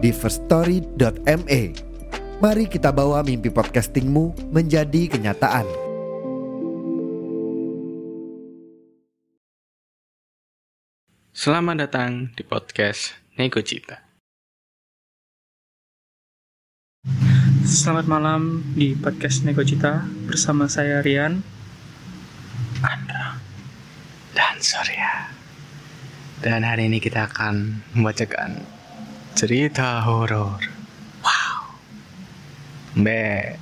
di firststory.me. Mari kita bawa mimpi podcastingmu menjadi kenyataan. Selamat datang di podcast Nego Cita. Selamat malam di podcast Nego Cita bersama saya Rian. Andra dan Surya. Dan hari ini kita akan membacakan cerita horor. Wow. Be.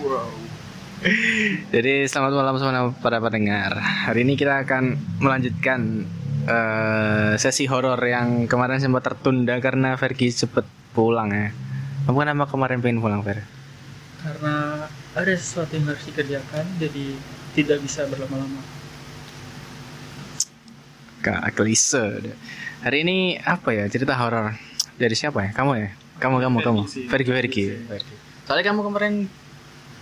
Wow. Jadi selamat malam semua para pendengar. Hari ini kita akan melanjutkan eh, sesi horor yang kemarin sempat tertunda karena Vergi cepet pulang ya. Kamu kenapa kemarin pengen pulang Ver? Karena ada sesuatu yang harus dikerjakan, jadi tidak bisa berlama-lama. Kak klise. Hari ini apa ya cerita horor dari siapa ya? Kamu ya? Kamu kamu kamu. Vergi Vergi. Soalnya kamu kemarin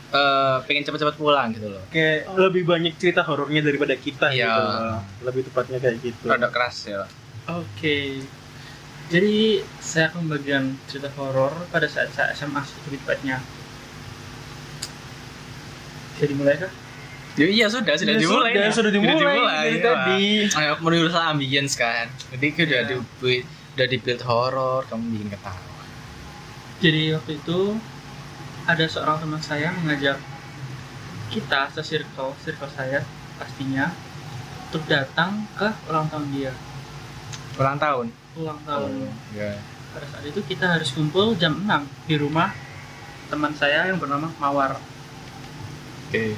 eh, pengen cepat-cepat pulang gitu loh. kayak lebih banyak cerita horornya daripada kita Iya. gitu loh. lebih tepatnya kayak gitu Rada keras ya. Oke. Jadi saya akan bagian cerita horor pada saat saya SMA lebih tepatnya. Bisa dimulai kah? Ya, iya sudah sudah Ya, dimulai. sudah, ya. sudah dimulai dari ya. tadi. Ayo menurut saya ambience kan. Jadi kan udah Iya. di udah di build horor, kamu bikin ketawa. Jadi waktu itu ada seorang teman saya mengajak kita se-circle, circle saya pastinya untuk datang ke ulang tahun dia. Ulang tahun. Ulang tahun. Ya. Pada saat itu kita harus kumpul jam 6 di rumah teman saya yang bernama Mawar. Oke.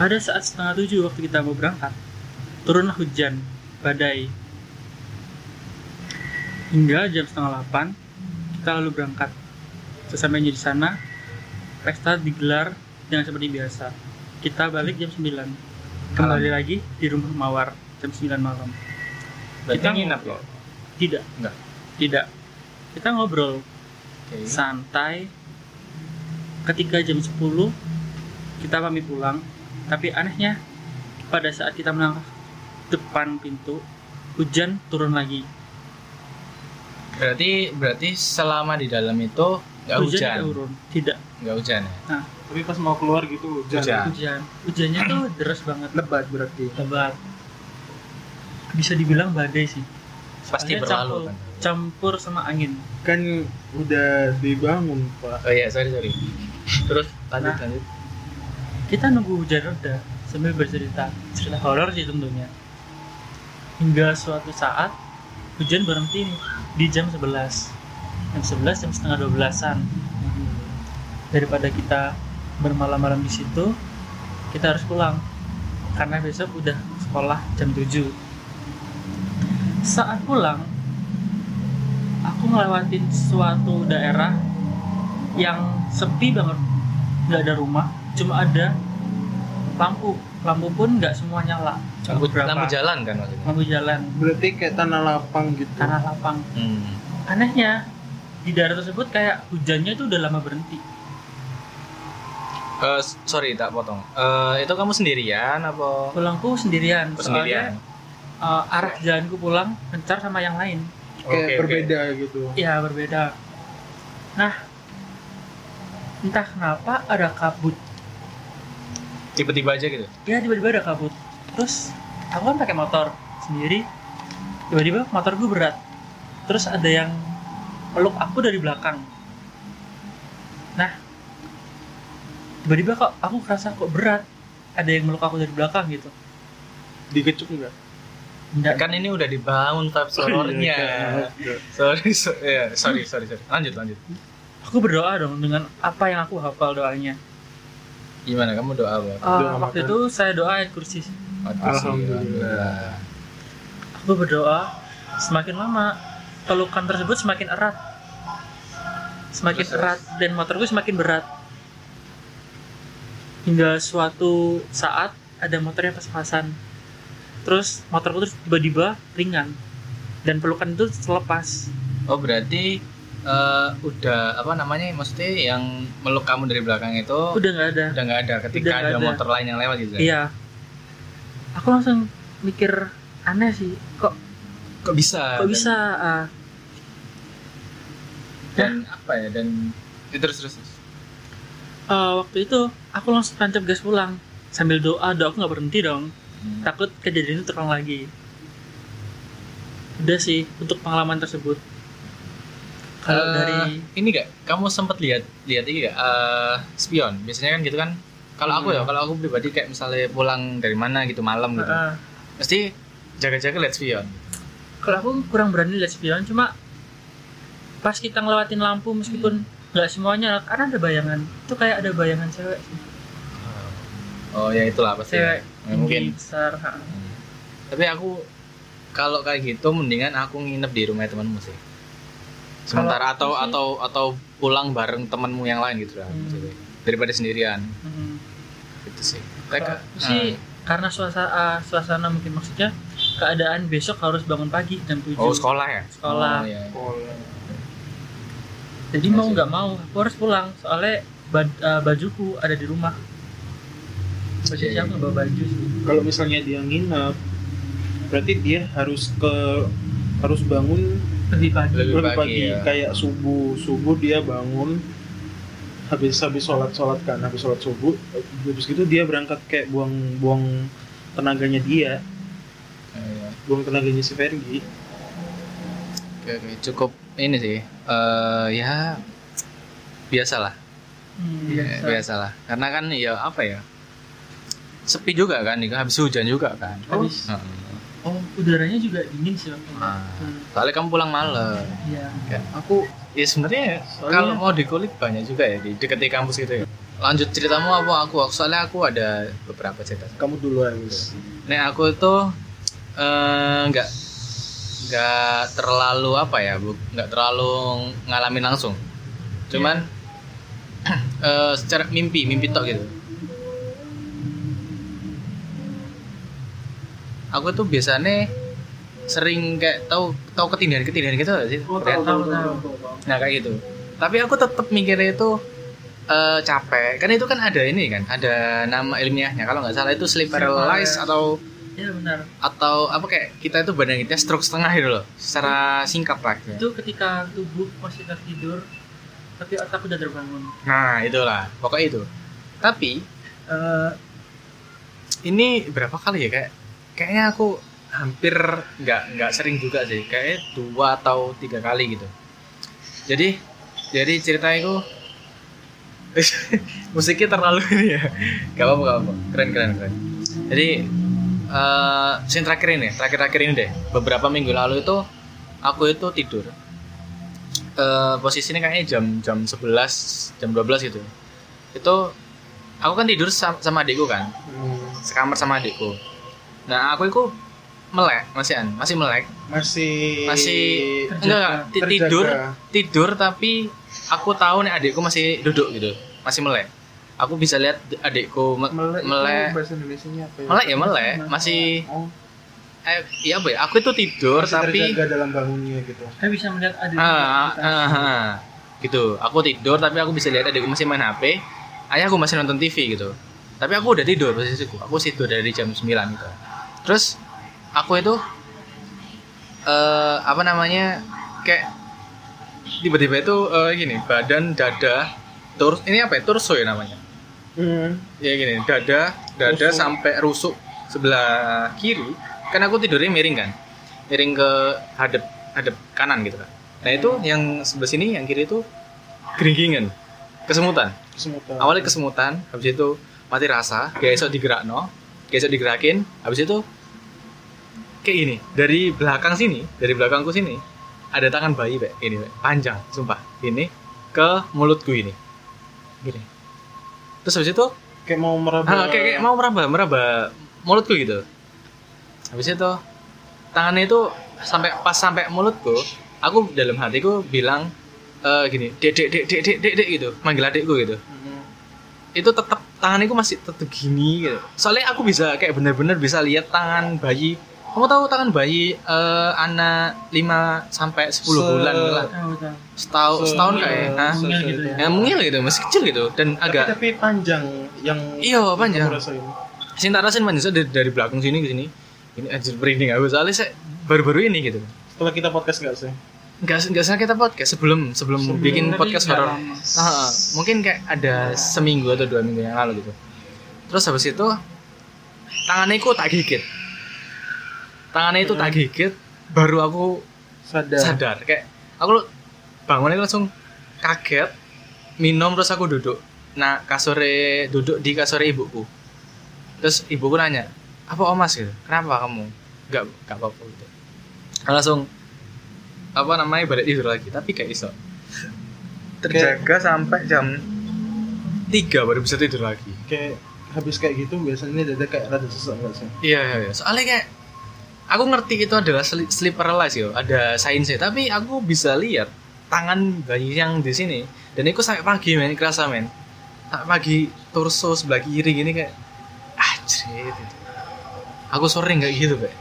Pada saat setengah tujuh waktu kita mau berangkat, turunlah hujan, badai. Hingga jam setengah delapan, kita lalu berangkat. Sesampainya di sana, pesta digelar dengan seperti biasa. Kita balik jam 9. Kembali lagi di rumah Mawar jam 9 malam. Berarti Kita nginap ya? Tidak. Enggak. Tidak. Kita ngobrol Oke. santai. Ketika jam 10 kita pamit pulang, tapi anehnya pada saat kita melangkah depan pintu, hujan turun lagi. Berarti berarti selama di dalam itu nggak hujan hujan. tidak turun, tidak. Nggak hujan ya. tapi pas mau keluar gitu hujan Hujan. Hujan. Hujannya tuh deras banget, lebat berarti lebat. Bisa dibilang badai sih. Pasti Soalnya berlalu campur, kan. campur sama angin. kan udah dibangun pak Oh iya, sorry sorry. Terus lanjut Nah. lanjut. Kita nunggu hujan reda sambil bercerita cerita horor sih tentunya. Hingga suatu saat hujan berhenti di jam 11. Jam 11 jam setengah 12-an. Daripada kita bermalam-malam di situ, kita harus pulang karena besok udah sekolah jam 7. Saat pulang, aku ngelewatin suatu daerah yang sepi banget nggak ada rumah cuma ada lampu lampu pun nggak semua nyala Lampu, lampu jalan kan maksudnya. lampu jalan berarti kayak tanah lapang gitu tanah lapang Hmm. anehnya di daerah tersebut kayak hujannya itu udah lama berhenti Eh, sorry tak potong. Eh, itu kamu sendirian apa? pulangku sendirian Oh, sendirian. eh, arah jalanku pulang kencar sama yang lain kayak Oke, oke. berbeda gitu ya berbeda nah entah kenapa ada kabut Tiba-tiba aja gitu. ya tiba-tiba ada kabut. Terus aku kan pakai motor sendiri. Tiba-tiba motor gue berat. Terus ada yang peluk aku dari belakang. Nah tiba-tiba kok aku kerasa kok berat ada yang meluk aku dari belakang gitu. Dikecup enggak Enggak, Kan ini udah dibangun vibes Oh, horornya. iya, kayak- sorry, so, ya, sorry, sorry, sorry. Lanjut, lanjut. aku berdoa dong dengan apa yang aku hafal doanya Gimana? Kamu doa apa? Eh, Doa waktu makan. itu saya doa ayat kursi. Alhamdulillah. aku berdoa semakin lama pelukan tersebut semakin erat. Semakin Terus, erat dan motorku semakin berat. Hingga suatu saat ada motor yang pas-pasan. Terus motorku terus tiba-tiba ringan dan pelukan itu terlepas. Oh berarti eh, udah apa namanya maksudnya yang meluk kamu dari belakang itu udah nggak ada udah nggak ada ketika Udah ada ada. motor lain yang lewat gitu. ya? iya aku langsung mikir aneh sih kok Kok bisa? kok Dan- bisa ah, Dan apa ya dan ya, terus terus. terus. eh, waktu itu aku langsung tancap gas pulang sambil doa doa aku nggak berhenti dong Hmm. takut kejadian itu terulang lagi udah sih untuk pengalaman tersebut kalau Eh, dari ini gak kamu sempat lihat lihat ini gak eh, spion. Biasanya kan gitu kan? Kalau aku ya Hmm. kalau aku pribadi kayak misalnya pulang dari mana gitu malam gitu. Mesti jaga-jaga lihat spion. Kalau aku kurang berani lihat spion cuma pas kita ngelewatin lampu meskipun nggak semuanya karena ada bayangan. Itu kayak ada bayangan cewek sih. oh ya itulah pasti cewek Ya, mungkin. besar. Hmm. tapi aku kalau kayak gitu mendingan aku nginep di rumah temanmu sih sementara atau sih- atau atau pulang bareng temanmu yang lain gitu lah Hmm. daripada sendirian. Hmm. gitu sih. Mereka, aku sih karena suasana suasana mungkin maksudnya keadaan besok harus bangun pagi jam 7 oh sekolah ya? Sekolah. oh, iya. jadi Iya mau nggak mau aku harus pulang. Soalnya baj- eh, bajuku ada di rumah. Baju Iya, iya. aku nggak bawa baju sih. Kalau misalnya dia nginep, berarti dia harus ke harus bangun lebih pagi Lebih lebih pagi, pagi, ya. kayak subuh subuh dia bangun habis habis sholat sholat kan habis sholat subuh habis gitu dia berangkat kayak buang buang tenaganya dia Iya. buang tenaganya si Fergie Oke, oke. cukup ini sih eh ya biasalah Hmm, Ya, biasa. biasalah karena kan ya apa ya sepi juga kan ini habis hujan juga kan Habis- Heeh. Oh udaranya juga dingin sih waktu itu. Ah. Hmm, soalnya kamu pulang malam iya kan aku ya sebenarnya Soalnya- kalau mau dikulik banyak juga ya di dekat kampus gitu ya lanjut ceritamu apa aku aku soalnya aku ada beberapa cerita kamu dulu Agus Nek aku itu eh, nggak nggak terlalu apa ya, bu, nggak terlalu ngalamin langsung. Cuman eh, secara mimpi, mimpi tok gitu. Aku tuh biasanya sering kayak tahu tahu ketindihan ketindihan gitu gak sih? Ren? tahu, tahu. Nah kayak gitu. Tapi aku tetap mikirnya itu eh, capek. Kan itu kan ada ini kan, ada nama ilmiahnya. Kalau nggak salah itu sleep paralysis atau iya benar atau apa kayak kita itu badan kita stroke setengah gitu loh secara singkat lah gitu. itu ketika tubuh masih tertidur tapi otak udah terbangun nah itulah pokoknya itu tapi eh, ini berapa kali ya kayak kayaknya aku hampir nggak nggak sering juga sih. Kayak dua atau tiga kali gitu. Jadi jadi cerita itu musiknya terlalu ini ya. Gak apa gak apa keren keren keren. Jadi eh yang terakhir ini terakhir terakhir ini deh. Beberapa minggu lalu itu aku itu tidur. Eh posisinya kayaknya jam jam 11 jam 12 gitu. Itu aku kan tidur sama, sama adikku kan? Hmm, sekamar sama adikku nah aku itu melek masih an masih melek. Masih masih Terjaga. enggak, enggak, tidur tidur tapi aku tahu nih adikku masih duduk gitu. Masih melek. Aku bisa lihat adikku me- melek, melek. bahasa Indonesia apa ya? Melek ya melek. Masih oh, eh iya apa ya? Aku itu tidur masih tapi terjaga dalam bangunnya gitu. Saya bisa melihat ada ah, ah, ah, ah. gitu. Aku tidur tapi aku bisa lihat adikku masih main HP ayahku masih nonton TV gitu. Tapi aku udah tidur posisiku. Aku tidur dari jam 9 gitu terus aku itu eh apa namanya kayak tiba-tiba itu eh, gini badan dada terus ini apa ya? Torso ya namanya? Hmm. ya gini dada dada Rusuk. sampai rusuk sebelah kiri kan aku tidurnya miring kan? Miring ke hadap hadap kanan gitu kan? Nah itu yang sebelah sini yang kiri itu geringgingan kesemutan. Kesemutan. Awalnya kesemutan habis itu mati rasa kayak esok digerak no kayak esok digerakin habis itu kayak gini dari belakang sini dari belakangku sini ada tangan bayi Pak. ini Pak. panjang sumpah. Ini ke mulutku ini. Gini. Terus habis itu kayak mau meraba Ah, kayak, kayak mau meraba meraba mulutku gitu. Habis itu tangannya itu sampai pas sampai mulutku aku dalam hatiku bilang eh gini dek dek dek dek dek dek gitu. Manggil adikku gitu. Itu tetap tanganku masih tetap gini gitu soalnya aku bisa kayak bener-bener bisa lihat tangan bayi kamu tahu tangan bayi eh, anak 5 sampai 10 Se- bulan lah Tahu, tahu. setahun Se- setahun kayak se- se- gitu ya. ya mungil gitu masih kecil gitu dan Tapi, agak tapi panjang yang Iya, panjang. sini tak rasain manis dari, dari belakang sini ke sini ini anjir merinding aku soalnya saya baru-baru ini gitu Setelah kita podcast nggak sih? Nggak nggak salah kita podcast sebelum sebelum, Sebelum, bikin podcast horor. Ah, mungkin kayak ada seminggu atau dua minggu yang lalu gitu. Terus habis itu tangannya ku tak gigit. Tangannya itu tak gigit baru aku Sadar. sadar. Kayak aku bangun itu langsung kaget minum terus aku duduk. Nah kasure duduk di kasure ibuku. Terus ibuku nanya apa omas gitu. Kenapa kamu? Nggak nggak apa-apa gitu. Aku langsung apa namanya balik tidur lagi. Tapi kayak iso. Terjaga sampai jam 3 baru bisa tidur lagi. Kayak habis kayak gitu biasanya dada kayak rada sesak nggak sih? iya iya iya. soalnya kayak aku ngerti itu adalah sleep paralysis yo. Ada sainsnya. Tapi aku bisa lihat tangan bayi yang di sini. Dan itu sampai pagi men. Kerasa men. Sampai pagi torso sebelah kiri gini kayak ah gitu. aku sering nggak gitu kayak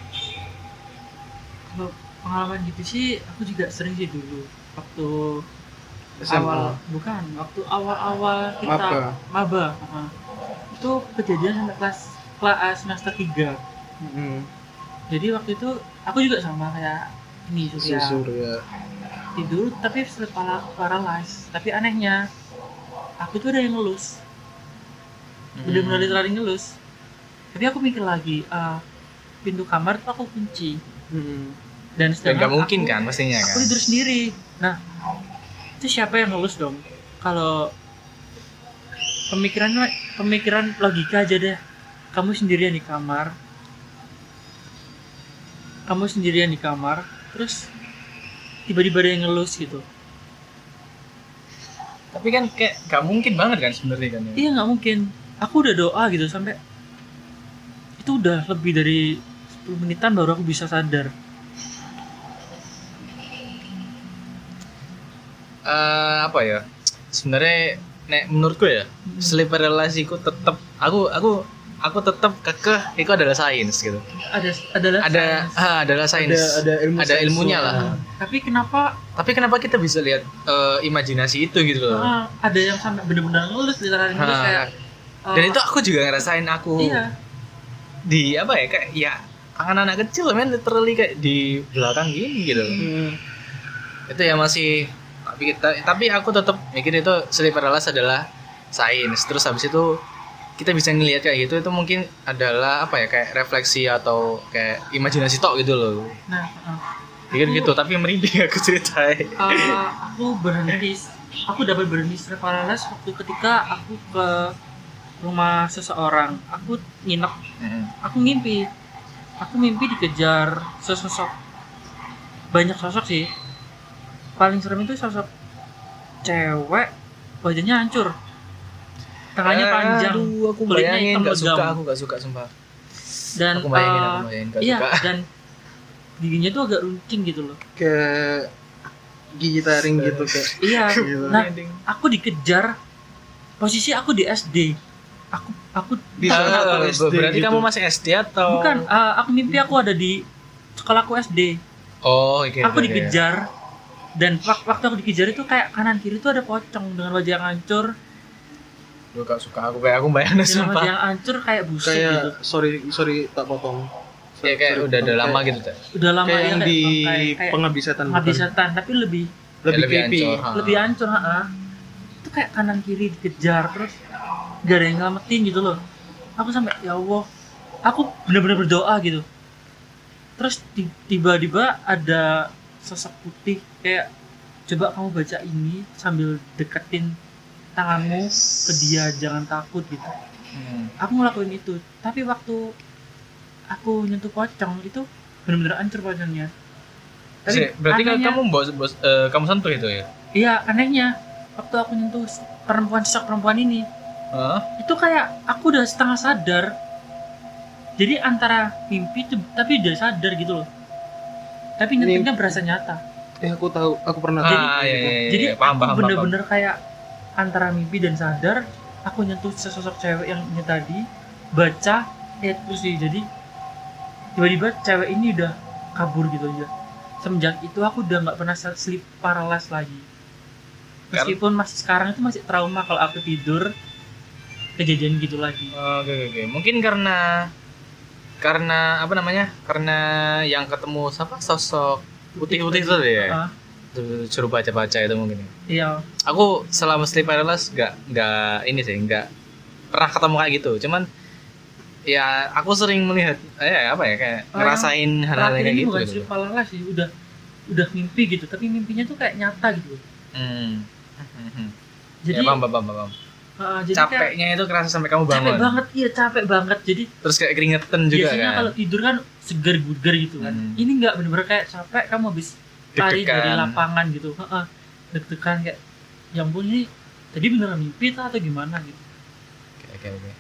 pengalaman gitu sih aku juga sering sih dulu waktu SMA. awal bukan waktu awal-awal kita Maba. maba uh-uh. itu kejadian sampai kelas kelas semester 3 Hmm. jadi waktu itu aku juga sama kayak ini Si Surya tidur tapi sleep para paralyzed tapi anehnya aku tuh ada yang ngelus Hmm. bener-bener literally ngelus tapi aku mikir lagi ah, pintu kamar tuh aku kunci Hmm. Dan sedangkan nggak mungkin aku- kan mestinya aku kan? tidur sendiri. Nah itu siapa yang ngelus dong? Kalau pemikiran pemikiran logika aja deh. Kamu sendirian di kamar. Kamu sendirian di kamar terus tiba-tiba ada yang ngelus gitu. Tapi kan kayak nggak mungkin banget kan sebenarnya kan ya? Iya nggak mungkin. Aku udah doa gitu sampai itu udah lebih dari 10 menitan baru aku bisa sadar Eh, apa ya sebenarnya nek menurutku ya sleep paralysis ku tetap aku aku aku tetap kekeh itu adalah sains gitu ada adalah ada sains. ah, adalah sains Ada ada ilmu Ada ilmunya lah. tapi kenapa tapi kenapa kita bisa lihat eh, imajinasi itu gitu loh Ah, ada yang sampai bener-bener ngelus ngelus Ah. kayak dan ah, itu aku juga ngerasain aku iya di apa ya kayak ya tangan anak kecil men literally kayak di belakang gini gitu loh. Hmm. itu ya masih tapi kita tapi aku tetap mikir itu sleep paralysis adalah sains. Terus habis itu kita bisa ngelihat kayak gitu itu mungkin adalah apa ya kayak refleksi atau kayak imajinasi tok gitu loh. Nah ah. Aku- gitu tapi merinding aku ceritain. Ah, aku berhenti aku dapat berhenti sleep paralysis waktu ketika aku ke rumah seseorang. Aku nginep. Aku ngimpi. Aku mimpi dikejar sesosok. Banyak sosok sih paling serem itu sosok cewek wajahnya hancur. Tangannya panjang. Aduh, aku kulitnya bayangin hitam gak suka aku gak suka sumpah. Dan aku bayangin eh, aku bayangin gak iya suka. dan giginya tuh agak runcing gitu loh. Kayak gigi taring gitu kayak. iya. Gitu. nah aku dikejar. Posisi aku di SD aku aku Di sana atau SD berarti gitu. kamu masih SD atau? Bukan ah, aku mimpi aku ada di sekolahku SD oh oke aku oke. dikejar dan wak- waktu aku dikejar itu kayak kanan kiri tuh ada pocong dengan wajah yang hancur Lu gak suka aku kayak aku bayangin dengan sumpah wajah yang hancur kayak busuk gitu Kayak sorry sorry tak potong. ya kayak Sorry, udah udah lama Kayak- gitu Teh. udah lama Kayak ya yang di bangkai, kayak pengabdi setan pengabdi bukan? setan tapi lebih Lebih lebih creepy. hancur, ha. lebih hancur ha itu kayak kanan kiri dikejar terus gak ada yang ngelamatin gitu loh aku sampai ya Allah aku bener-bener berdoa gitu terus ti- tiba-tiba ada sosok putih kayak coba kamu baca ini sambil deketin tanganmu ke dia jangan takut gitu. Hmm. aku ngelakuin itu tapi waktu aku nyentuh pocong itu bener-bener hancur pocongnya. Sih, berarti anehnya- kamu bos, bos eh, kamu sentuh itu ya? Iya anehnya waktu aku nyentuh perempuan sosok perempuan ini Hah? itu kayak aku udah setengah sadar. Jadi antara mimpi tapi udah sadar gitu loh tapi nyentuhnya berasa nyata. Eh aku tahu aku pernah ah, iya, iya, iya, jadi iya. paham, aku paham, bener-bener kayak antara mimpi dan sadar aku nyentuh sesosok cewek yang ini tadi baca ya terus sih. Jadi tiba-tiba cewek ini udah kabur gitu aja. Semenjak itu aku udah nggak pernah sleep paralysis lagi. Meskipun masih sekarang itu masih trauma kalau aku tidur kejadian gitu lagi. Oh, Oke oke oke. Mungkin karena karena apa namanya? Karena yang ketemu siapa sosok putih-putih itu ya. Suruh- baca-baca itu mungkin. ya. iya Aku selama sleep paralysis nggak nggak ini sih nggak pernah ketemu kayak gitu. Cuman ya aku sering melihat eh apa ya kayak Oh, ngerasain hal-hal kayak gitu. bukan gitu. sleep paralysis sih udah udah mimpi gitu tapi mimpinya tuh kayak nyata gitu Hmm. Hmm. jadi ya, paham, paham, paham, ah, jadi kayak Capeknya itu kerasa sampai kamu capek bangun. banget iya capek banget jadi Terus kayak keringetan juga biasanya kan. kalau tidur kan seger buger gitu kan Hmm. ini nggak bener-bener kayak capek kamu habis lari dari lapangan gitu Heeh. deg-degan kayak yang pun ini tadi beneran mimpi atau gimana gitu Oke oke oke.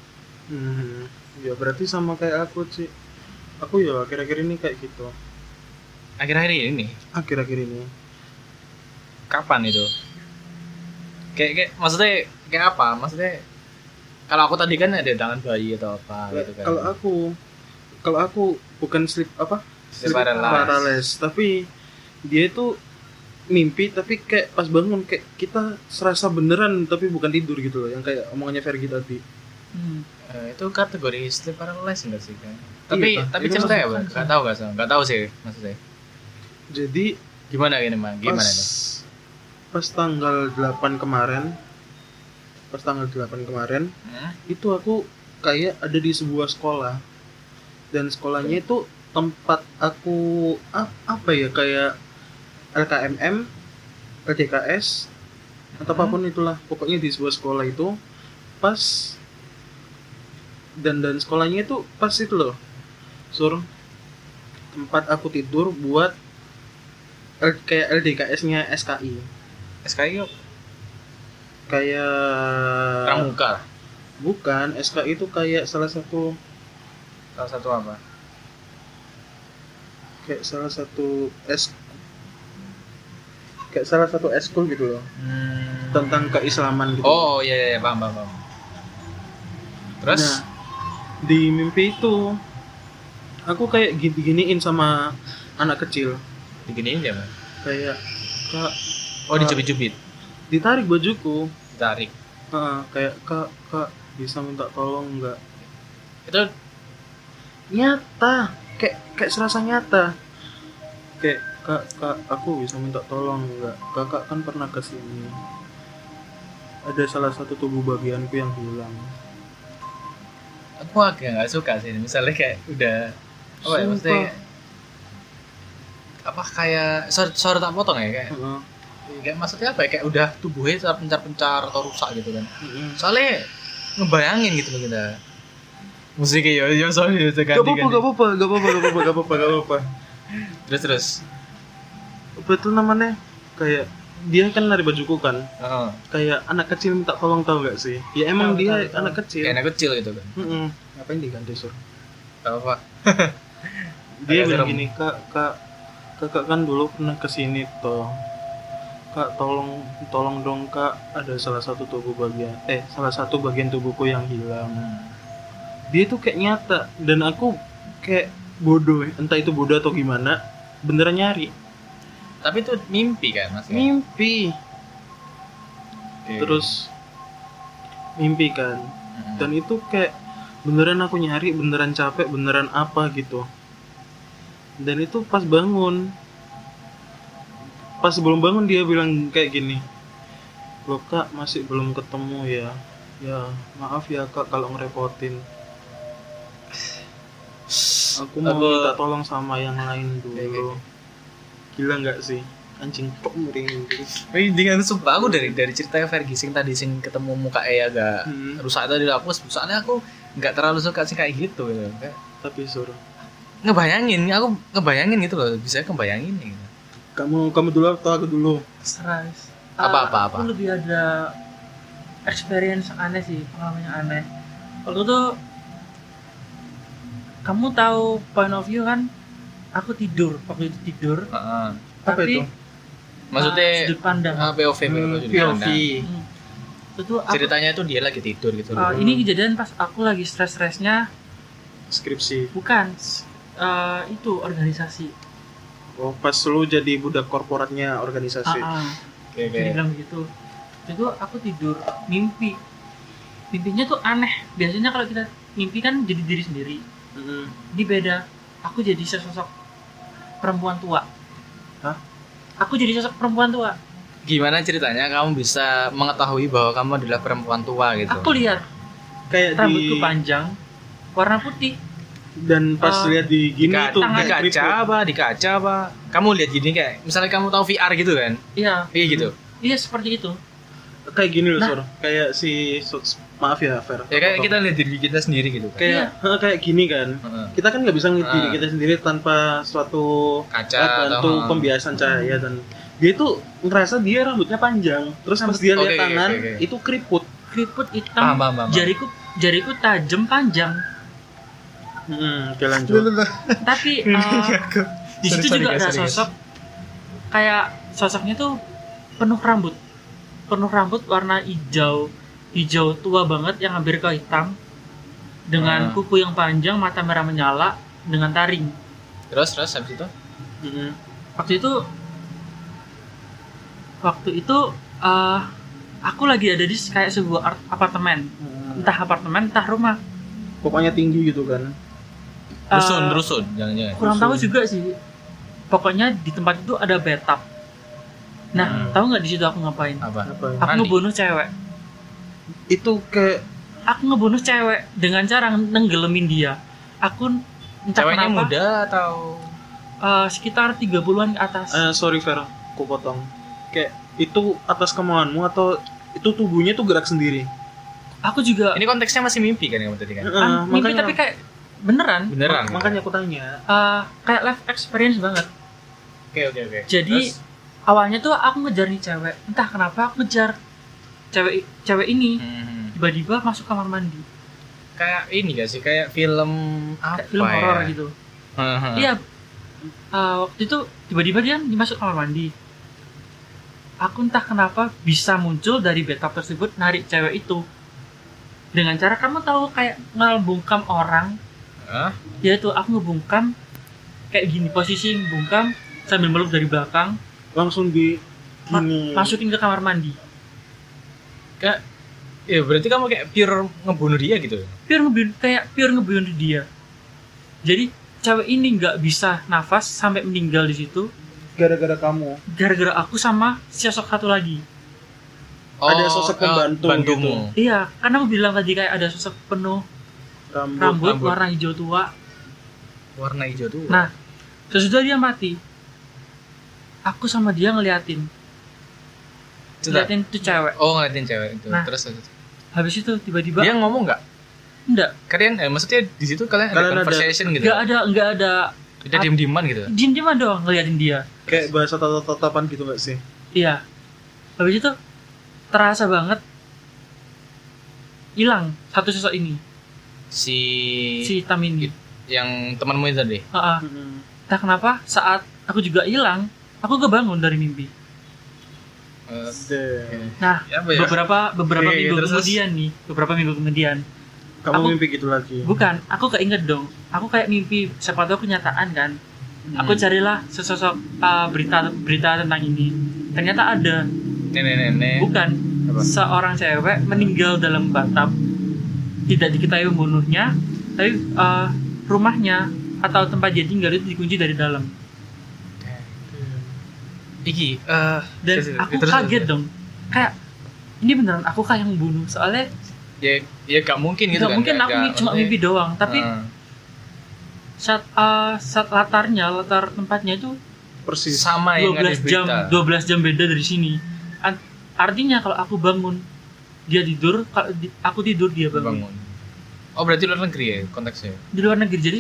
Hmm, ya berarti sama kayak aku sih aku ya akhir-akhir ini kayak gitu Akhir-akhir ini nih, akhir-akhir ini kapan itu? Kayak, kayak maksudnya kayak apa? Maksudnya kalau aku tadi kan ada tangan bayi atau apa gitu kan. kalau aku kalau aku bukan sleep apa Sleep paralysis. paralysis, tapi dia itu mimpi tapi kayak pas bangun kayak kita serasa beneran tapi bukan tidur gitu loh yang kayak omongannya Fergie tadi hmm. Eh, itu kategori sleep paralysis enggak sih kan? Tapi Iya, tapi masuk kan, Enggak tahu enggak sih? Enggak tahu sih maksudnya. jadi Gimana gini, Mang? pas, Gimana itu? Pas tanggal 8 kemarin pas tanggal 8 kemarin Hmm? itu aku kayak ada di sebuah sekolah dan sekolahnya itu tempat aku ap- apa ya kayak LKMM, LDKS atau Hmm. apa pun itulah pokoknya di sebuah sekolah itu pas dan dan sekolahnya itu pas itu loh sur tempat aku tidur buat L- kayak LDKS-nya SKI SKI yuk. kayak Pramuka. bukan SKI itu kayak salah satu Salah satu apa? kayak salah satu es kayak salah satu eskul gitu loh Hmm. tentang keislaman gitu. Oh iya iya iya, paham paham. paham. Terus Nah, di mimpi itu aku kayak gini-giniin sama anak kecil diginiin dia, Bang. kayak kak Oh, dicubit-cubit. ditarik bajuku. Tarik. Heeh, kayak kak kak bisa minta tolong nggak? Itu? Nyata kayak kayak serasa nyata. Kayak kak kak aku bisa minta tolong nggak? Kakak kan pernah ke sini ada salah satu tubuh bagianku yang hilang. Aku agak nggak suka sih misalnya kayak udah apa ya maksudnya apa kayak sorry, sorry tak potong ya kayak Heeh, kayak maksudnya apa ya kayak udah tubuhnya saat pencar-pencar atau rusak gitu kan heeh. soalnya ngebayangin gitu loh kita musiknya ya ya sorry ya Gak apa-apa, gak apa-apa, gak apa-apa, gak apa-apa, gak apa-apa, gak apa-apa. terus terus Betul namanya kayak dia kan lari bajuku kan, Heeh. kayak anak kecil minta tolong tau gak sih? Ya emang Tahu, dia tahu, tahu. anak kecil. kayak anak kecil gitu kan Heeh. Ngapain diganti sur? gak apa Dia bilang gini, kak, kak, kakak kan dulu pernah ke sini toh. Kak, tolong, tolong dong kak, ada salah satu tubuh bagian, eh, salah satu bagian tubuhku yang hilang. Dia tuh kayak nyata dan aku kayak bodoh, entah itu bodoh atau gimana, beneran nyari. tapi itu mimpi kan mas Mimpi. Oke. terus mimpi kan Mm-mm. dan itu kayak beneran aku nyari beneran capek beneran apa gitu dan itu pas bangun pas sebelum bangun dia bilang kayak gini loh kak masih belum ketemu ya. Ya maaf ya kak kalau ngerepotin. Aku mau Aku- minta tolong sama yang lain dulu. gila nggak sih? Anjing kok merinding Wih, dengan sumpah aku dari dari ceritanya Fergie sing tadi sing ketemu muka E agak Hmm, rusak tadi aku soalnya aku nggak terlalu suka sih kayak gitu gitu. Kayak tapi suruh ngebayangin, aku ngebayangin gitu loh, bisa ngebayangin gitu. Kamu kamu dulu atau aku dulu Terserah, Is. Apa, Ah, apa, apa? Aku lebih ada experience yang aneh sih, pengalaman yang aneh. Waktu itu kamu tahu point of view kan? Aku tidur, waktu itu tidur, Heeh. apa tapi itu Maksudnya uh, sudut pandang ah, POV, POV, Hmm, POV. Hmm. itu aku, Ceritanya itu dia lagi tidur gitu. uh, ini kejadian pas aku lagi stres-stresnya skripsi bukan uh, itu organisasi oh pas lu jadi budak korporatnya organisasi Ah, ah. Oke, oke. Jadi bilang begitu itu aku tidur mimpi mimpinya tuh aneh biasanya kalau kita mimpi kan jadi diri sendiri Mm-mm. ini beda aku jadi sesosok perempuan tua Hah? aku jadi sosok perempuan tua Gimana ceritanya kamu bisa mengetahui bahwa kamu adalah perempuan tua gitu? aku lihat kayak rambutku di panjang warna putih dan pas Ah, lihat di di, gini ka- tuh di kaca apa? Di kaca apa? Kamu lihat gini kayak misalnya kamu tahu VR gitu kan? iya Iya gitu. iya seperti itu kayak gini loh Nah. Sur. kayak si maaf ya Fer Ya kayak kita lihat diri kita sendiri gitu kan. kayak heh, kayak gini kan kita kan nggak bisa ngeliat diri Ah. kita sendiri tanpa suatu Kaca bantu atau- pembiasan cahaya dan dia tuh ngerasa dia rambutnya panjang terus pas dia lihat tangan oke, oke. itu keriput keriput Paham, hitam paham, paham. jariku jariku tajam panjang hmm, oke lanjut tapi uh, di situ Sorry, sorry, juga guys, ada sorry, guys. sosok kayak sosoknya tuh penuh rambut penuh rambut warna hijau hijau tua banget yang hampir ke hitam dengan Ah. kuku yang panjang mata merah menyala dengan taring Terus terus habis itu? Mm-mm. waktu itu waktu itu uh, aku lagi ada di kayak sebuah art- apartemen Mm. entah apartemen entah rumah pokoknya tinggi gitu kan Uh, Rusun, rusun, jangan-jangan. kurang Rusun. tahu juga sih. Pokoknya di tempat itu ada bathtub. Nah Hmm. tahu nggak di situ aku ngapain? Apa? aku Mandi. ngebunuh cewek. Itu kayak aku ngebunuh cewek dengan cara nenggelemin dia. Aku entah Ceweknya kenapa. muda atau? Uh, sekitar 30-an ke atas. Eh, sorry Fer aku potong. Kayak itu atas kemauanmu atau itu tubuhnya tuh gerak sendiri? Aku juga ini konteksnya masih mimpi kan kamu tadi kan? Ah, mimpi makanya. tapi kayak beneran Beneran. mak- makanya aku tanya uh, kayak life experience banget Oke oke oke. jadi Terus? awalnya tuh aku ngejar nih cewek entah kenapa aku ngejar cewek cewek ini Hmm. tiba-tiba masuk kamar mandi Kayak ini gak sih? Kayak film apa kayak film ya? horor gitu Heeh. iya uh, waktu itu tiba-tiba dia masuk kamar mandi aku entah kenapa bisa muncul dari bathtub tersebut narik cewek itu dengan cara kamu tahu kayak ngelbungkam orang Hah? yaitu aku ngebungkam kayak gini posisi ngebungkam sambil meluk dari belakang. Langsung di Ma- gini masukin ke kamar mandi. Kayak Ya berarti kamu kayak pure ngebunuh dia gitu. pure ngebunuh kayak pure ngebunuh dia. Jadi cewek ini nggak bisa nafas sampai meninggal di situ. Gara-gara kamu? Gara-gara aku sama si sosok satu lagi. Ada sosok eh, pembantu bantumu. iya karena aku bilang tadi kayak ada sosok penuh rambut, rambut, rambut. warna hijau tua Warna hijau tuh. nah sesudah dia mati aku sama dia ngeliatin ngeliatin tuh cewek Oh ngeliatin cewek itu. Nah. Terus terus. habis itu tiba-tiba dia ngomong nggak? enggak Kalian eh, maksudnya di situ kalian ada Kalian ada- conversation gitu. enggak ada enggak ada Kita diem dieman gitu. diem dieman doang ngeliatin dia kayak bahasa tatap-tatapan gitu gak sih iya habis itu terasa banget hilang satu sosok ini Si, si hitam ini yang temanmu itu tadi. Ah, ah. entah kenapa saat aku juga hilang aku kebangun dari mimpi. Eh, nah ya ya? beberapa beberapa Oke, minggu terus, kemudian nih beberapa minggu kemudian. Kamu Aku- mimpi gitu lagi. Bukan aku keinget dong. Aku kayak mimpi siapa tahu kenyataan kan. Aku Hmm. carilah sesosok uh, berita berita tentang ini. Ternyata ada. Nenek-nenek. bukan. Apa? seorang cewek meninggal dalam bathtub tidak diketahui pembunuhnya tapi uh, rumahnya atau tempat dia tinggal itu dikunci dari dalam Iki, eh dan terus- aku terus- kaget dong kayak ini beneran aku kayak yang bunuh soalnya Ya, ya gak mungkin gitu nggak kan. mungkin nggak- aku nggak- cuma mimpi doang tapi Heeh. saat uh, saat latarnya latar tempatnya itu persis sama yang ada 12 jam berita. 12 jam beda dari sini artinya kalau aku bangun dia tidur kalau aku tidur dia bangun. bangun. Oh berarti luar negeri ya konteksnya. di luar negeri jadi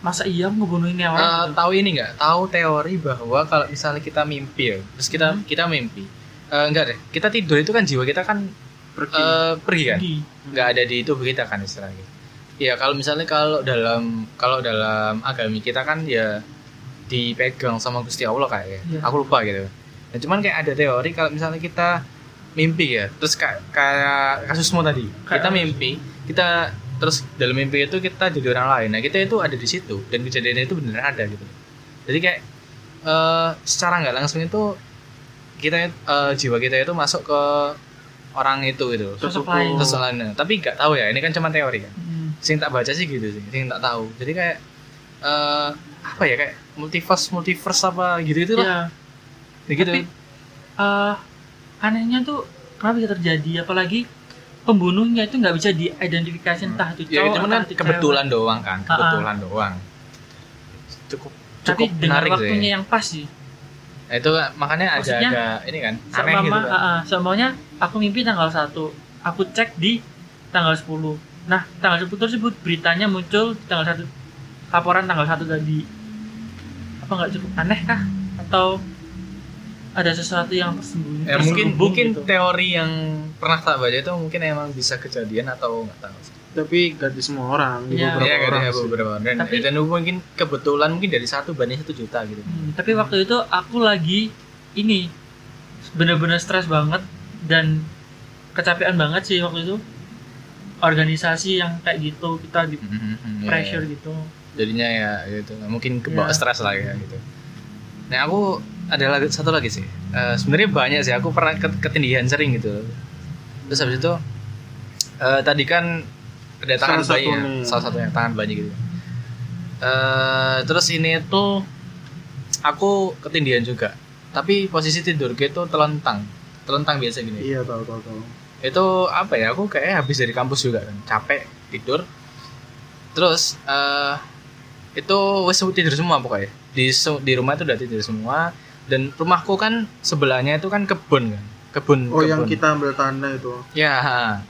masa iya aku ngebunuh ini Eh, orang gitu? tahu ini nggak? Tahu teori bahwa kalau misalnya kita mimpi ya, terus kita Hmm. kita mimpi, Eh, enggak deh. Kita tidur itu kan jiwa kita kan pergi eh, pergi kan, nggak ada di tubuh kita kan istilahnya. Ya kalau misalnya kalau dalam kalau dalam agami kita kan ya dipegang sama Gusti Allah kayak Iya. aku lupa gitu nah, cuman kayak ada teori kalau misalnya kita mimpi ya terus kayak, kayak kasusmu tadi Kayak kita mimpi kita terus dalam mimpi itu kita jadi orang lain. Nah kita itu ada di situ dan kejadiannya itu beneran ada gitu. Jadi kayak eh, secara nggak langsung itu kita eh, jiwa kita itu masuk ke orang itu gitu. Sosok lain. sosok lainnya tapi nggak tahu ya ini kan cuma teori kan. Hmm. sing tak baca sih gitu sih sing tak tahu. Jadi kayak eh apa ya kayak multiverse multiverse apa gitu itu lah. Ya, gitu tapi eh, anehnya tuh kenapa bisa terjadi apalagi pembunuhnya itu nggak bisa diidentifikasi entah itu ya cowok itu kan kebetulan doang kan Ah, ah. kebetulan doang. Cukup cewek. tapi cukup dengan menarik waktunya sih yang pas sih. Nah, itu makanya ada agak ini kan aneh Seumpama, gitu kan. ah, seumpamanya aku mimpi tanggal 1 aku cek di tanggal 10 nah tanggal 10 tersebut beritanya muncul di tanggal 1 laporan tanggal 1 tadi. Apa nggak cukup? Aneh kah? Atau ada sesuatu yang tersembunyi ya, mungkin mungkin gitu. teori yang pernah tak baca itu mungkin emang bisa kejadian atau nggak tahu tapi gak di semua orang di Iya. beberapa Iya, orang sih. beberapa dan, Tapi- dan mungkin kebetulan mungkin dari satu banding satu juta gitu Hmm, tapi waktu itu aku lagi ini bener-bener stres banget dan kecapean banget sih waktu itu organisasi yang kayak gitu kita di Mhm, iya, pressure iya. gitu jadinya ya gitu mungkin kebawa Iya. stres lah ya gitu nah aku ada lagi satu lagi sih. Eh, sebenarnya banyak sih. Aku pernah ket- ketindihan sering gitu. Terus habis itu eh, tadi kan ada tangan Salah bayi ya, satunya. salah satunya tangan bayi gitu. Eh, terus ini tuh aku ketindihan juga. Tapi posisi tidur gitu telentang. Telentang biasa gini. Iya tahu tahu tahu. Itu apa ya? Aku kayak habis dari kampus juga kan. Capek tidur. Terus eh itu wes tidur semua pokoknya. Di di rumah itu udah tidur semua dan rumahku kan sebelahnya itu kan kebun kan? Kebun oh yang kebun. kita ambil tanda itu. Ya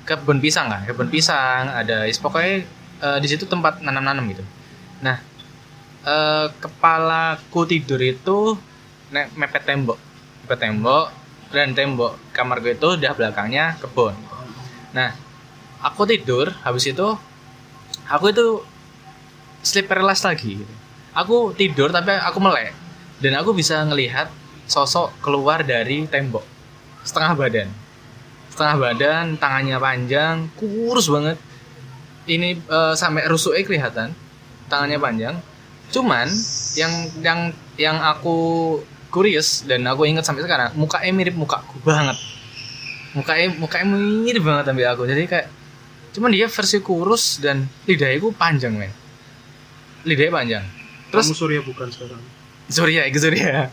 kebun pisang kan kebun pisang ada is- pokoknya eh, di situ tempat nanam-nanam gitu. Nah eh, kepalaku tidur itu ne- mepet tembok. Mepet tembok dan tembok kamar gue itu udah belakangnya kebun. Nah aku tidur habis itu aku itu sleep paralysis lagi. Gitu. aku tidur tapi aku melek dan aku bisa ngelihat sosok keluar dari tembok. Setengah badan. Setengah badan tangannya panjang kurus banget. Ini eh, sampai rusuknya kelihatan tangannya panjang. Cuman yang yang yang aku curious dan aku ingat sampai sekarang mukanya mirip mukaku banget. Mukanya mukanya mirip banget sampai aku. Jadi kayak cuman dia versi kurus dan lidahnya panjang men. Lidahnya panjang. Terus kamu surya bukan sekarang Surya, itu Surya.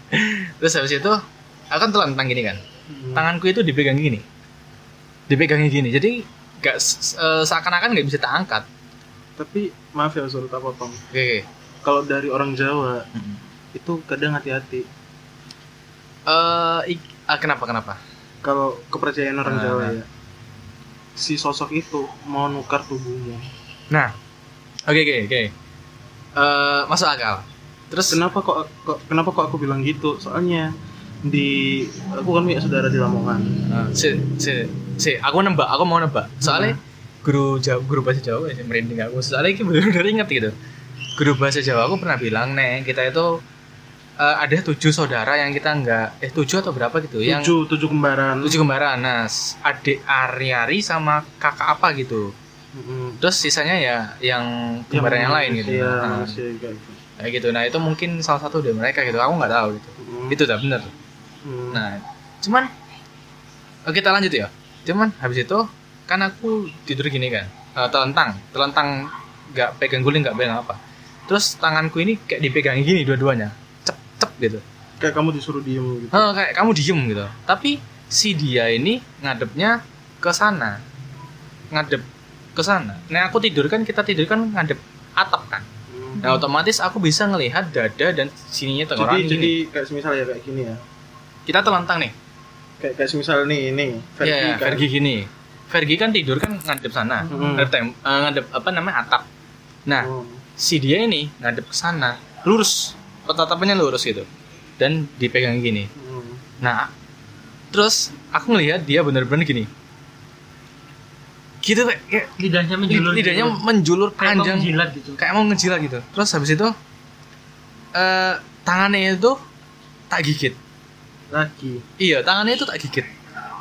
Terus habis itu aku kan telentang gini kan. Hmm. Tanganku itu dipegang gini. Dipegangnya gini. Jadi gak eh, seakan-akan nggak bisa tak angkat. tapi maaf ya suruh tak potong Oke. oke. kalau dari orang Jawa Mm-mm. itu kadang hati-hati Eh, ik- ah, kenapa kenapa? kalau kepercayaan orang Ah. Jawa ya si sosok itu mau nukar tubuhmu Nah, oke oke oke. Eh, masuk akal. Terus kenapa kok, kok kenapa kok aku bilang gitu soalnya di aku kan punya saudara di Lamongan eh, si, si, si, aku nebak, aku mau nebak. Soalnya guru Jawa, guru bahasa Jawa ya merinding aku. Soalnya ini benar-benar inget gitu. Guru bahasa Jawa aku pernah bilang, "Nek, kita itu eh, ada tujuh saudara yang kita nggak eh tujuh atau berapa gitu yang tujuh tujuh kembaran tujuh kembaran nah s- adik Ari-Ari sama kakak apa gitu Mm-mm. terus sisanya ya yang kembaran yang, lain gitu iya, nah, gitu. Kayak gitu nah itu mungkin salah satu dari mereka gitu aku nggak tahu gitu Mm. itu udah bener Mm. nah cuman oke kita lanjut ya cuman habis itu kan aku tidur gini kan eh, telentang telentang nggak pegang guling nggak pegang apa terus tanganku ini kayak dipegang gini dua-duanya cep cep gitu kayak kamu disuruh diem gitu Oh, kayak kamu diem gitu. Tapi si dia ini ngadepnya ke sana. Ngadep ke sana. Nah, aku tidur kan kita tidur kan ngadep atap kan. Nah, otomatis aku bisa ngelihat dada dan sininya jadi tenggorokan jadi gini. kayak semisal ya kayak gini ya Kita telentang nih. kayak kayak semisal nih ini Iya, ya, kan. Vergi gini. Vergi kan tidur kan ngadep sana. Mm. Ngadep, tem- eh, ngadep apa namanya atap. Nah, Oh. si dia ini ngadep ke sana, lurus. Tatapannya lurus gitu. Dan dipegang gini. Mm. Nah, terus aku ngelihat dia bener-bener gini. Gitu kayak, kayak lidahnya menjulur lidahnya gitu. menjulur kayak mau panjang gitu. Kayak mau ngejilat gitu. Terus habis itu eh tangannya itu tak gigit. Lagi. Iya tangannya itu tak gigit.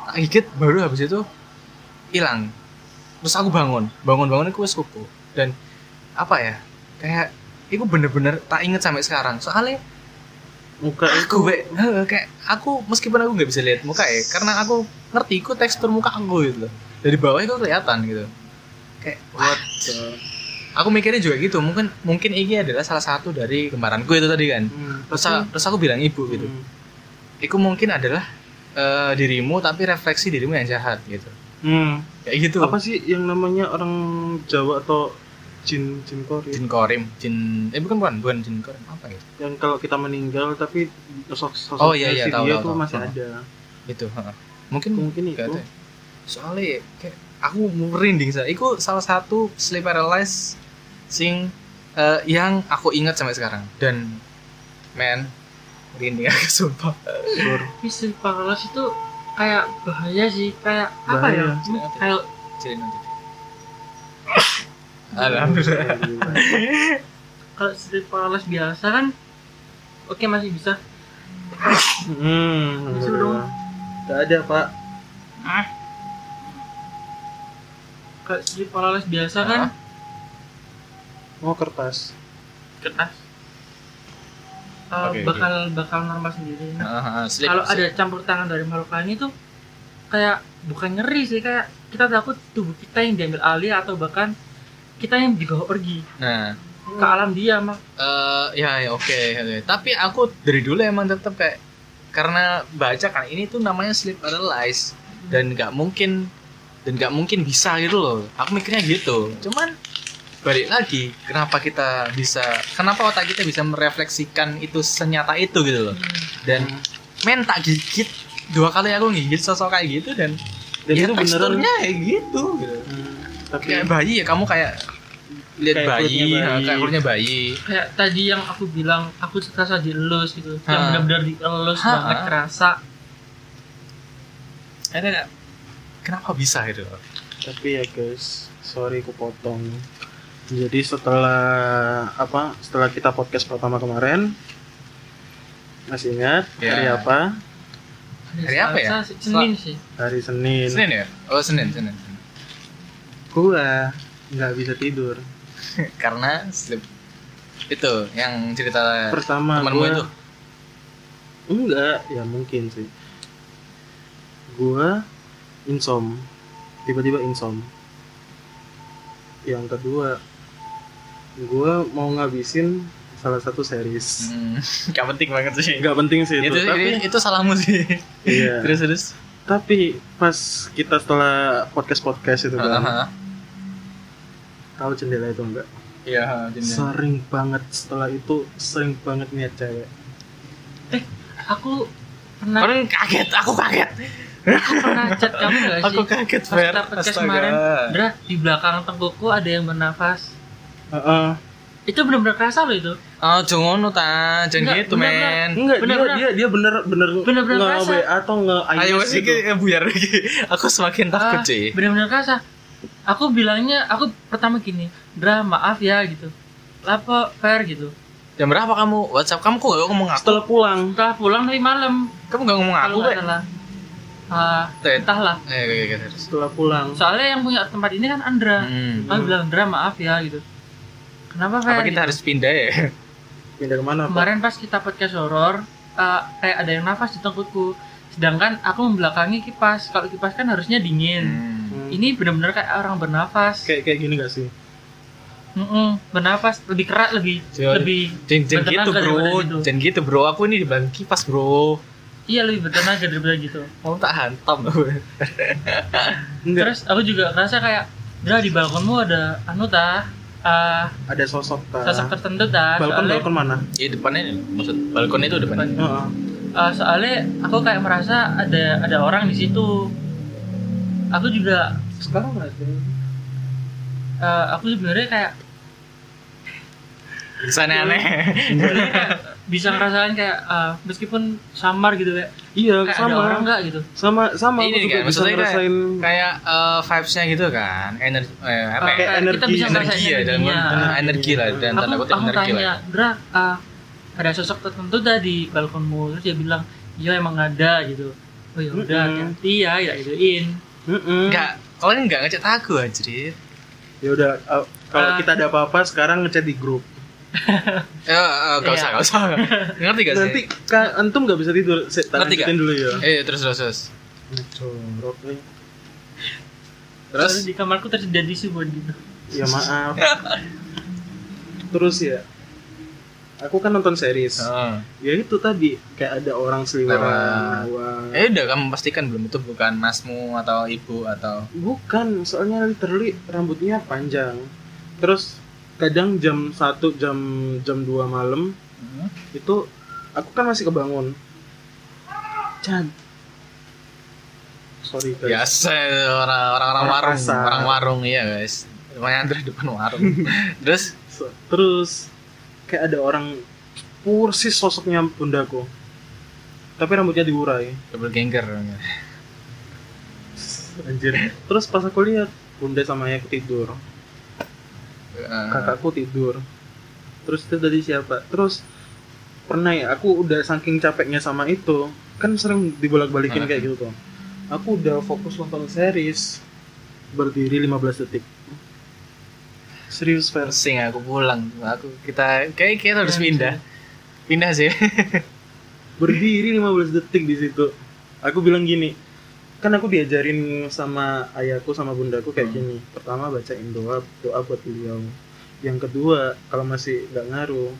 Tak gigit baru habis itu hilang. Terus aku bangun. Bangun bangun aku wes kuku. Dan apa ya? Kayak itu bener-bener tak inget sampai sekarang. Soalnya muka itu aku be, kayak aku meskipun aku nggak bisa lihat muka ya karena aku ngerti itu tekstur muka aku gitu loh dari bawah itu kelihatan gitu kayak what aku mikirnya juga gitu mungkin mungkin ini adalah salah satu dari kembaranku itu tadi kan Hmm, terus, tapi- terus aku bilang ibu gitu Hmm. itu mungkin adalah eh, dirimu tapi refleksi dirimu yang jahat gitu Hmm. kayak gitu apa sih yang namanya orang Jawa atau jin jin kori jin korim jin eh bukan bukan bukan jin korim apa gitu yang kalau kita meninggal tapi sosok sosok Oh, iya, iya, tahu, dia tahu, tuh tahu. masih Tahu. ada itu mungkin mungkin itu. Soalnya kayak aku merinding saya itu salah satu sleep paralysis sing eh, yang aku ingat sampai sekarang dan men merinding aku sumpah Sur. Tapi sleep paralysis itu kayak bahaya sih, kayak apa ya? Kayak nanti alhamdulillah kalau sleep paralysis biasa kan oke masih bisa. hmm Bisa dong. Gak ada pak Ah. Kalau sleep paralysis biasa kan mau kertas kertas. Eh, Oke, oke. bakal bakal normal sendiri. Nah, ah, sleep- kalau ada campur tangan dari makhluk lain itu kayak bukan ngeri sih kayak kita takut tubuh kita yang diambil alih atau bahkan kita yang dibawa pergi nah ke alam dia mak eh ya ya oke oke. tapi aku dari dulu emang tetap kayak karena baca kan ini tuh namanya sleep paralysis dan nggak mungkin dan nggak mungkin bisa gitu loh. Aku mikirnya gitu. Cuman balik lagi kenapa kita bisa kenapa otak kita bisa merefleksikan itu senyata itu gitu loh. Dan men tak gigit dua kali aku gigit sosok kayak gitu dan, dan ya itu teksturnya kayak gitu, gitu. Hmm, tapi kayak bayi ya kamu kayak lihat Kayak bayi, nah, bayi. kayak kulitnya bayi. Kayak tadi yang aku bilang aku kerasa dielus gitu. Ha. yang benar-benar dielus Ha. banget kerasa. Ada kenapa bisa gitu? Tapi ya guys sorry ku potong. Jadi setelah apa setelah kita podcast pertama kemarin masih ingat Ya. hari apa? Hari apa ya? Senin sih. Hari Senin, Senin ya? Oh Senin Senin gua nggak bisa tidur. Karena sleep. Itu yang cerita pertama temanmu gua itu. Enggak ya mungkin sih. Gua insom. Tiba-tiba insom. Yang kedua gua mau ngabisin salah satu series. Hmm, gak penting banget sih. Nggak penting sih itu, itu tapi itu, itu salahmu sih. Iya. Terus terus. Tapi pas kita setelah podcast podcast itu kan Hahaha. tahu jendela itu enggak iya jadi sering banget setelah itu sering banget niat cewek aku pernah Orang kaget, aku kaget. Aku pernah chat kamu gak sih Aku kaget, pas Fer. podcast Astaga. kemarin Dra, di belakang tengkuku ada yang bernafas Heeh. itu benar-benar kerasa loh itu Oh, jangan ngono ta, jangan gitu, bener, men. enggak Bener-bener. dia dia dia bener bener Bener-bener nge kerasa. WA atau nge Ayo IS sih gitu. buyar lagi. Aku semakin takut, Ah, cuy. benar-benar kerasa aku bilangnya aku pertama gini Dra maaf ya gitu apa fair gitu Jam berapa kamu? WhatsApp kamu kok gak ngomong aku? setelah pulang setelah pulang dari malam Kamu gak ngomong aku, kalau salah Ah, Tet. entahlah Eh, oke, oke, terus. setelah pulang soalnya yang punya tempat ini kan Andra Hmm. aku bilang Andra maaf ya gitu kenapa Apa fair kita gitu? harus pindah ya? pindah ke mana pak kemarin pas kita podcast horor eh, kayak ada yang nafas di tengkutku sedangkan aku membelakangi kipas kalau kipas kan harusnya dingin Hmm. Hmm. ini benar-benar kayak orang bernafas kayak kayak gini gak sih Mm-mm, bernafas lebih keras lebih Jangan- lebih jangan bertenaga gitu, bro. gitu. Jangan gitu, bro. Aku ini di belakang kipas, bro. Iya lebih bertenaga daripada gitu. Mau tak hantam. terus aku juga ngerasa kayak Dra di balkonmu ada anu tah eh, ada sosok ta? sosok tertentu tah balkon soalnya, balkon mana? Iya, depannya maksud balkon itu depannya. Heeh. eh, soalnya aku kayak merasa ada ada orang di situ. Aku juga sekarang nggak ada? Eh, aku sebenarnya kayak Kesannya aneh. kayak bisa ngerasain kayak eh, meskipun samar gitu kayak iya kayak ada sama orang enggak gitu sama sama Ini juga kan, bisa maksudnya kayak- ngerasain Kayak eh, vibes-nya gitu kan. Energi eh, apa Kayak ya? Kayak energi. kita bisa Energi ngerasain ya, dalam eh, energi lah dan tanda aku kutip aku energi tanya lah. Dra eh, ada sosok tertentu tadi balkonmu terus dia bilang iya emang ada gitu oh ya udah hati ya ya ituin Mm-mm. Enggak, kalian enggak ngechat aku anjir. Ya udah, uh, kalau Ah. kita ada apa-apa sekarang ngechat di grup. Eh, eh, enggak usah, Iya. enggak usah. Ngerti gak sih? Nanti kan antum nggak bisa tidur. Se- Ngerti dulu ya. Eh, terus terus terus. Jorok nih. Terus Soalnya di kamarku terjadi sebuah gitu Ya maaf. Terus ya, aku kan nonton series. Heeh. Ya itu tadi kayak ada orang seliweran. Lewat. Eh udah kamu pastikan belum itu bukan masmu atau ibu atau Bukan, soalnya literally rambutnya panjang. Terus kadang jam 1 jam jam 2 malam Hmm. itu aku kan masih kebangun. Chan. Sorry guys. biasa orang orang orang Orang warung pasar. orang warung iya guys rumahnya Andre depan warung terus So- terus kayak ada orang persis sosoknya bundaku. Tapi rambutnya diurai. double ganger Anjir. Terus pas aku lihat bunda sama ayahku tidur, Eh, kakakku tidur. Terus itu tadi siapa? Terus pernah ya aku udah saking capeknya sama itu, kan sering dibolak-balikin Hmm. kayak gitu tuh. Aku udah fokus nonton series berdiri 15 detik. Serius Fer. pusing aku pulang aku kita kayak kita harus Ya, pindah pindah sih berdiri 15 detik di situ aku bilang gini kan aku diajarin sama ayahku sama bundaku kayak Hmm. gini. Pertama bacain doa doa buat beliau. Yang kedua kalau masih nggak ngaruh.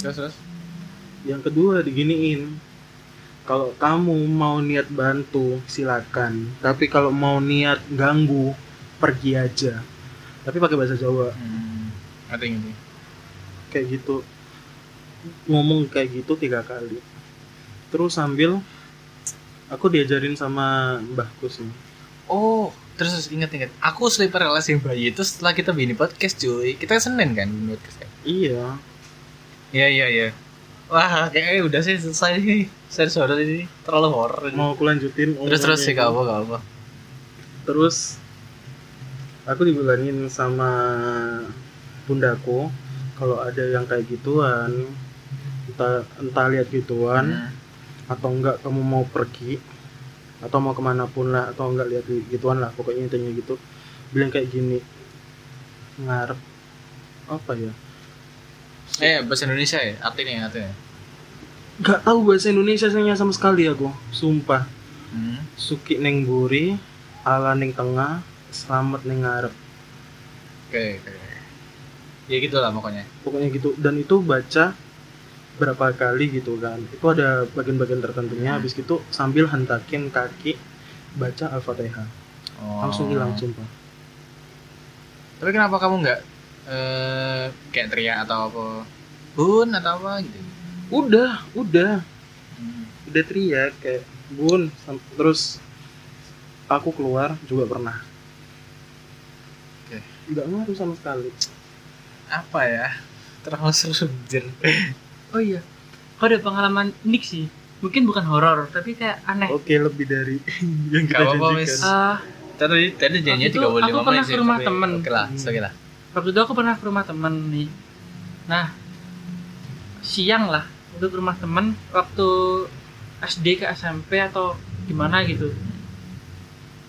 Terus terus? Yang kedua diginiin. Kalau kamu mau niat bantu silakan. Tapi kalau mau niat ganggu pergi aja. Tapi pakai bahasa Jawa. Hmm, ngerti ngerti. Kayak gitu. Ngomong kayak gitu tiga kali terus sambil aku diajarin sama mbahku sih. Oh terus terus, ingat ingat. Aku sleeper relasi bayi itu setelah kita bikin podcast cuy. Kita senin kan bikin podcast kan iya. Iya iya iya. Wah kayaknya udah sih selesai nih serius horor ini terlalu horor ini. mau aku lanjutin? Terus terus sih omongannya. gak apa gak apa. Terus aku dibilangin sama bundaku kalau ada yang kayak gituan entah entah lihat gituan Hmm. Atau enggak kamu mau pergi atau mau ke mana pun lah atau enggak lihat gituan lah pokoknya intinya gitu. Bilang kayak gini ngarep apa ya? Eh bahasa Indonesia ya? Artinya artinya? Nggak tahu bahasa Indonesia nya sama sekali aku sumpah. Hmm. suki neng buri ala neng tengah selamat neng ngarep. Oke oke. Ya gitulah pokoknya. Pokoknya gitu. Dan itu baca berapa kali gitu kan. Itu ada bagian-bagian tertentunya. Habis gitu sambil hentakin kaki baca al-fatihah oh. langsung hilang sumpah. Tapi kenapa kamu nggak eh kayak teriak atau apa? Bun atau apa gitu? Udah udah. Hmm. udah teriak kayak bun terus aku keluar juga pernah. Oke. nggak ngaruh sama sekali. Apa ya? Terlalu seru oh iya. Kau ada pengalaman unik sih. Mungkin bukan horor tapi kayak aneh. Oke lebih dari yang kita Gak apa-apa, janjikan. Ah, tadi tadi janjinya tiga puluh lima aku pernah menit ke rumah temen. oke lah Hmm. oke lah. Waktu itu aku pernah ke rumah temen nih. Nah siang lah itu ke rumah temen waktu SD ke SMP atau gimana gitu.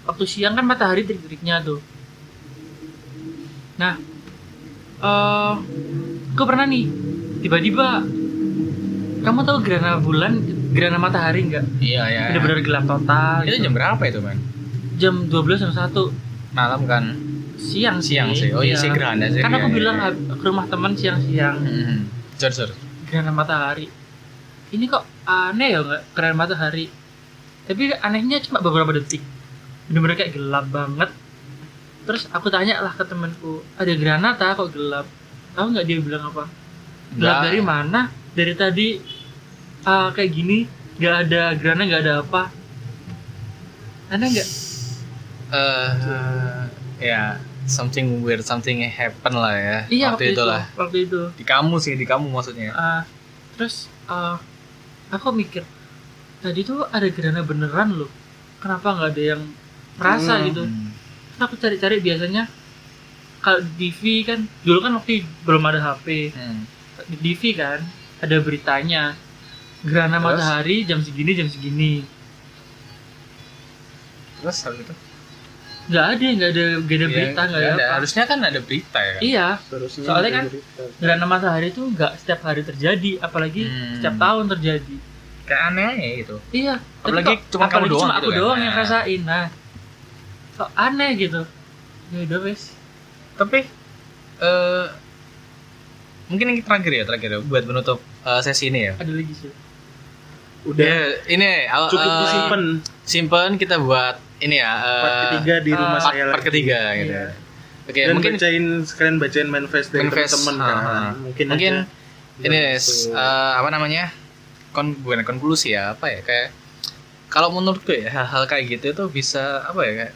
Waktu siang kan matahari terik-teriknya tuh. Nah eh aku pernah nih tiba-tiba kamu tahu gerhana bulan gerhana matahari nggak? Iya ya benar-benar gelap total itu gitu. jam berapa itu man jam 12 jam 1 malam kan? Siang siang sih. Oh iya sih gerhana sih. Kan aku Iya, bilang iya. ke rumah teman siang-siang. Hmm. Jor. gerhana matahari. Ini kok aneh ya nggak? Gerhana matahari. Tapi anehnya cuma beberapa detik. Bener-bener kayak gelap banget. Terus aku tanya lah ke temanku ada gerhana tak kok gelap? Tahu nggak dia bilang apa? Gelap dari mana dari tadi ah, kayak gini nggak ada gerhana nggak ada apa aneh nggak eh ya something weird something happen lah ya iya waktu itu lah waktu itu di kamu sih di kamu maksudnya Ah, terus ah, aku mikir tadi tuh ada gerhana beneran loh kenapa nggak ada yang merasa Hmm. gitu. Terus aku cari-cari biasanya kalau di TV kan dulu kan waktu belum ada HP Hmm. di TV kan ada beritanya gerhana Terus? matahari jam segini jam segini Terus habis itu? nggak ada nggak ada nggak ada Ya, berita nggak ada, nggak apa Harusnya kan ada berita ya. kan? iya Seharusnya Soalnya ada kan berita. gerhana matahari itu nggak setiap hari terjadi apalagi Hmm. setiap tahun terjadi Kayak aneh aja gitu. iya Apalagi kok- cuma kamu apalagi doang cuma gitu aku kan? doang yang Nah. rasain nah kok aneh gitu ya udah wes Tapi eh mungkin yang terakhir ya terakhir ya buat menutup eh, sesi ini ya. ada lagi sih Udah Ya, ini aw- cukup disimpan simpen kita buat ini ya eh, part ketiga di rumah part, saya part lagi. ketiga gitu. Iya. Oke, Dan mungkin bacain sekalian bacain manifest dari Manifest, teman-teman ah, kan. Mungkin, Mungkin aja ini bisa s- masuk. eh, apa namanya? Kon bukan konklusi ya, apa ya? Kayak kalau menurutku ya hal-hal kayak gitu itu bisa apa ya kayak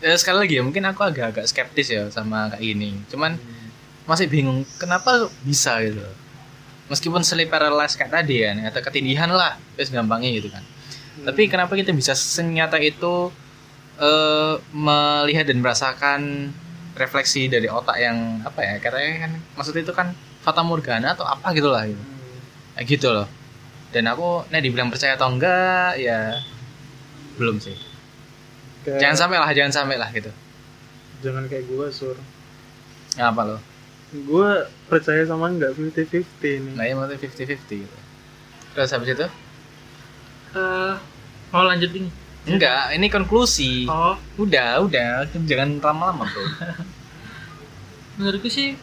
ya, sekali lagi ya mungkin aku agak-agak skeptis ya sama kayak gini. Cuman masih bingung kenapa bisa gitu. Meskipun sleep paralysis kayak tadi ya, atau ketindihan lah, wis gampangnya gitu kan. Tapi kenapa kita bisa senyata itu eh, melihat dan merasakan refleksi dari otak yang apa ya katanya kan maksudnya itu kan fata morgana atau apa gitu lah gitu. Kayak gitu loh. Dan aku nih dibilang percaya atau enggak ya belum sih. Kayak- Jangan sampai lah, jangan sampai lah gitu. jangan kayak gua sur Apa lo? Gua percaya sama enggak 50-50 nih Nah, ya maksudnya 50-50 gitu. Terus habis itu? Eh, mau lanjutin Enggak, ini konklusi. oh Udah, udah, jangan lama-lama bro. menurutku sih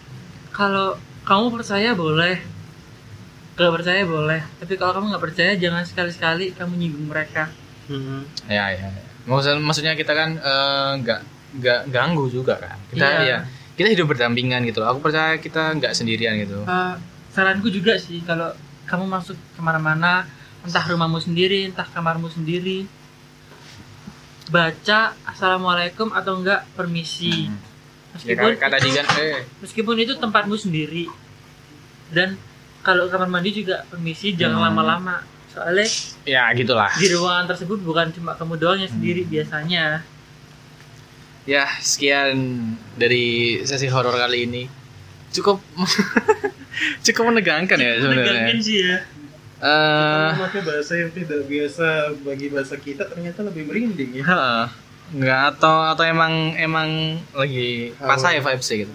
kalau kamu percaya boleh kalau percaya boleh tapi kalau kamu nggak percaya jangan sekali-sekali kamu nyinggung mereka Hmm. ya, ya, ya. Maksud, maksudnya kita kan eh, nggak nggak ganggu juga kan. Kita Iya. ya kita hidup berdampingan gitu loh. Aku percaya kita nggak sendirian gitu. Eh, saranku juga sih kalau kamu masuk ke mana-mana entah rumahmu sendiri entah kamarmu sendiri baca assalamualaikum atau enggak permisi Hmm. Ya, meskipun kayak kata kan, eh, meskipun itu tempatmu sendiri dan kalau kamar mandi juga permisi jangan Hmm. lama-lama soalnya ya gitulah. di ruangan tersebut bukan cuma kamu doang yang sendiri Hmm. biasanya Ya sekian dari sesi horor kali ini. Cukup cukup menegangkan ya sebenarnya. Menegangkan sih ya Eh, memakai bahasa yang tidak biasa bagi bahasa kita ternyata lebih merinding ya heeh. nggak atau atau emang emang lagi pas saya vibes gitu.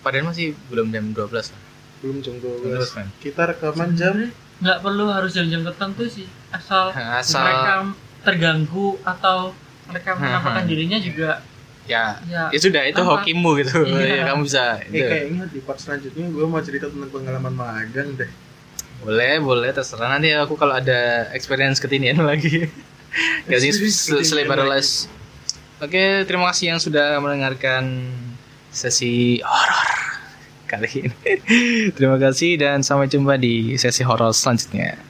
Padahal masih belum jam 12 lah. belum jam Terus, 12 man. kita rekaman jam nggak perlu harus jam-jam tertentu sih asal, Asal mereka terganggu atau mereka menampakkan dirinya juga ya ya ya sudah itu Tampak. hokimu gitu. Iya. Ya, kamu bisa eh itu. kayaknya di part selanjutnya gue mau cerita tentang pengalaman magang deh Boleh, boleh terserah nanti aku kalau ada experience ketinian lagi. Ketinian selebar les. Oke, terima kasih yang sudah mendengarkan sesi horor kali ini. terima kasih dan sampai jumpa di sesi horor selanjutnya.